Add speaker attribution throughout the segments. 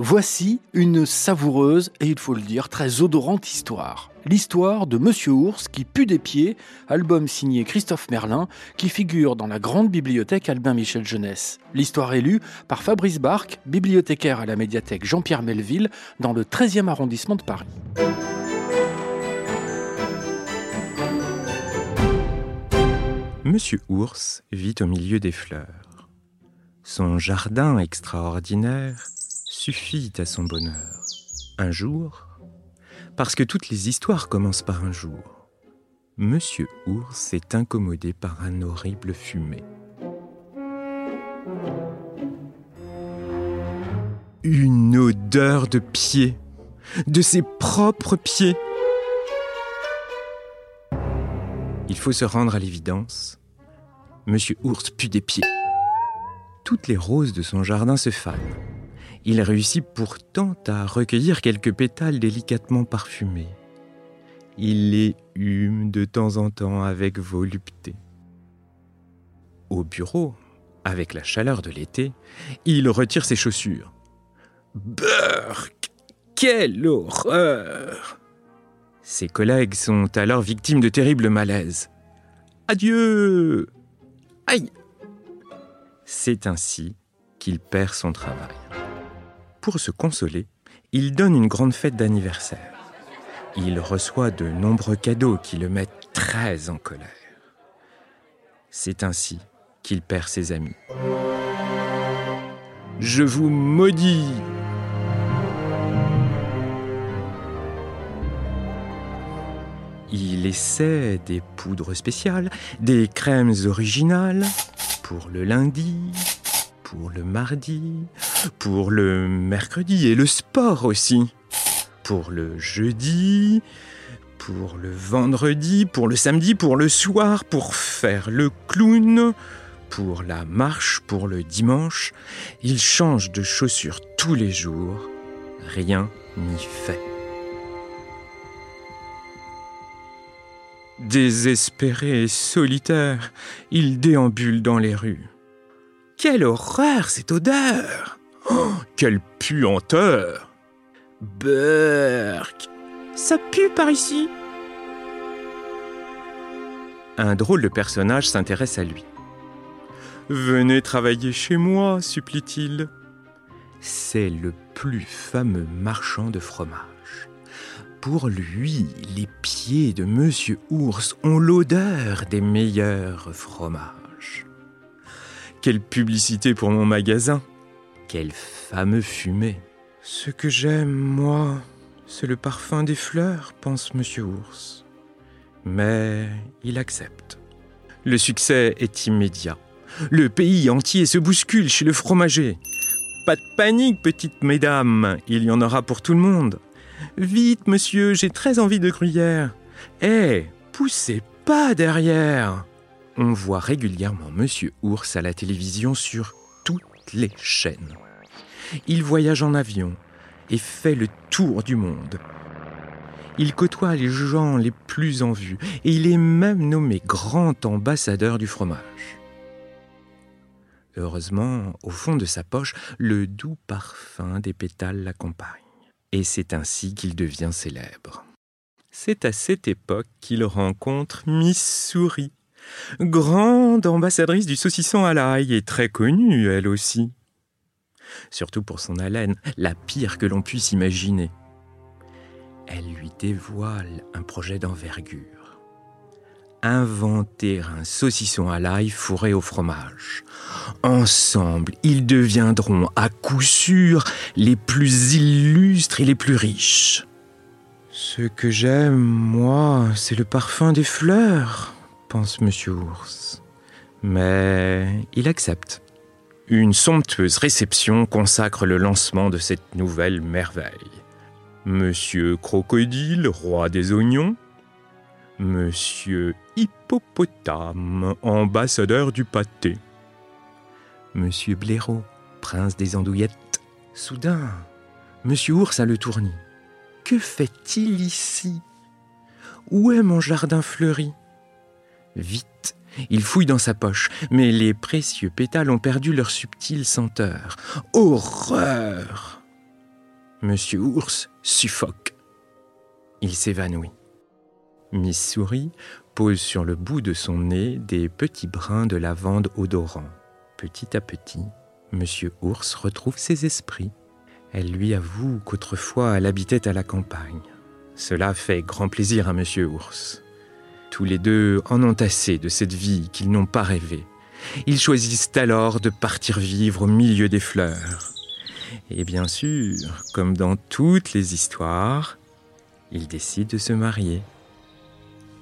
Speaker 1: Voici une savoureuse et il faut le dire très odorante histoire. L'histoire de Monsieur Ours qui pue des pieds, album signé Christophe Merlin, qui figure dans la grande bibliothèque Albin Michel Jeunesse. L'histoire est lue par Fabrice Barque, bibliothécaire à la médiathèque Jean-Pierre Melville, dans le 13e arrondissement de Paris.
Speaker 2: Monsieur Ours vit au milieu des fleurs. Son jardin extraordinaire suffit à son bonheur. Un jour, parce que toutes les histoires commencent par un jour, Monsieur Ours est incommodé par un horrible fumée. Une odeur de pieds, de ses propres pieds. Il faut se rendre à l'évidence. Monsieur Ours pue des pieds. Toutes les roses de son jardin se fanent. Il réussit pourtant à recueillir quelques pétales délicatement parfumés. Il les hume de temps en temps avec volupté. Au bureau, avec la chaleur de l'été, il retire ses chaussures. Burk Quelle horreur Ses collègues sont alors victimes de terribles malaises. Adieu Aïe C'est ainsi qu'il perd son travail. Pour se consoler, il donne une grande fête d'anniversaire. Il reçoit de nombreux cadeaux qui le mettent très en colère. C'est ainsi qu'il perd ses amis. Je vous maudis Il essaie des poudres spéciales, des crèmes originales pour le lundi, pour le mardi, pour le mercredi et le sport aussi, pour le jeudi, pour le vendredi, pour le samedi, pour le soir, pour faire le clown, pour la marche, pour le dimanche. Il change de chaussures tous les jours. Rien n'y fait. Désespéré et solitaire, il déambule dans les rues. Quelle horreur cette odeur oh, Quelle puanteur Burk Ça pue par ici Un drôle de personnage s'intéresse à lui. Venez travailler chez moi, supplie-t-il. C'est le plus fameux marchand de fromage. Pour lui, les pieds de Monsieur Ours ont l'odeur des meilleurs fromages. Quelle publicité pour mon magasin Quel fameux fumet Ce que j'aime, moi, c'est le parfum des fleurs, pense Monsieur Ours. Mais il accepte. Le succès est immédiat. Le pays entier se bouscule chez le fromager. Pas de panique, petites mesdames, il y en aura pour tout le monde. Vite, monsieur, j'ai très envie de gruyère. Eh, poussez pas derrière. On voit régulièrement Monsieur Ours à la télévision sur toutes les chaînes. Il voyage en avion et fait le tour du monde. Il côtoie les gens les plus en vue et il est même nommé grand ambassadeur du fromage. Heureusement, au fond de sa poche, le doux parfum des pétales l'accompagne et c'est ainsi qu'il devient célèbre. C'est à cette époque qu'il rencontre Miss Souris, grande ambassadrice du saucisson à l'ail et très connue elle aussi. Surtout pour son haleine, la pire que l'on puisse imaginer. Elle lui dévoile un projet d'envergure inventer un saucisson à l'ail fourré au fromage. Ensemble, ils deviendront à coup sûr les plus illustres et les plus riches. Ce que j'aime, moi, c'est le parfum des fleurs, pense Monsieur Ours. Mais il accepte. Une somptueuse réception consacre le lancement de cette nouvelle merveille. Monsieur Crocodile, roi des oignons, Monsieur Hippopotame, ambassadeur du pâté. Monsieur Blaireau, prince des andouillettes. Soudain, Monsieur Ours a le tournis. Que fait-il ici? Où est mon jardin fleuri? Vite, il fouille dans sa poche, mais les précieux pétales ont perdu leur subtile senteur. Horreur Monsieur Ours suffoque. Il s'évanouit. Miss Souris pose sur le bout de son nez des petits brins de lavande odorants. Petit à petit, Monsieur Ours retrouve ses esprits. Elle lui avoue qu'autrefois elle habitait à la campagne. Cela fait grand plaisir à Monsieur Ours. Tous les deux en ont assez de cette vie qu'ils n'ont pas rêvée. Ils choisissent alors de partir vivre au milieu des fleurs. Et bien sûr, comme dans toutes les histoires, ils décident de se marier.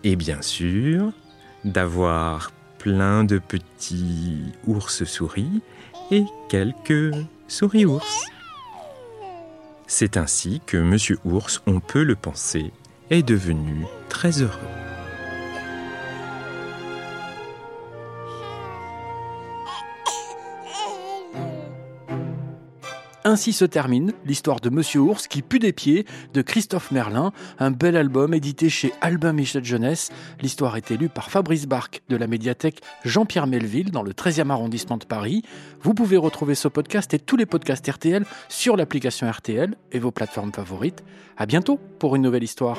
Speaker 2: Et bien sûr, d'avoir plein de petits ours-souris et quelques souris-ours. C'est ainsi que Monsieur Ours, on peut le penser, est devenu très heureux.
Speaker 1: Ainsi se termine l'histoire de Monsieur Ours qui pue des pieds de Christophe Merlin, un bel album édité chez Albin Michel Jeunesse. L'histoire est élue par Fabrice Barque de la médiathèque Jean-Pierre Melville dans le 13e arrondissement de Paris. Vous pouvez retrouver ce podcast et tous les podcasts RTL sur l'application RTL et vos plateformes favorites. À bientôt pour une nouvelle histoire.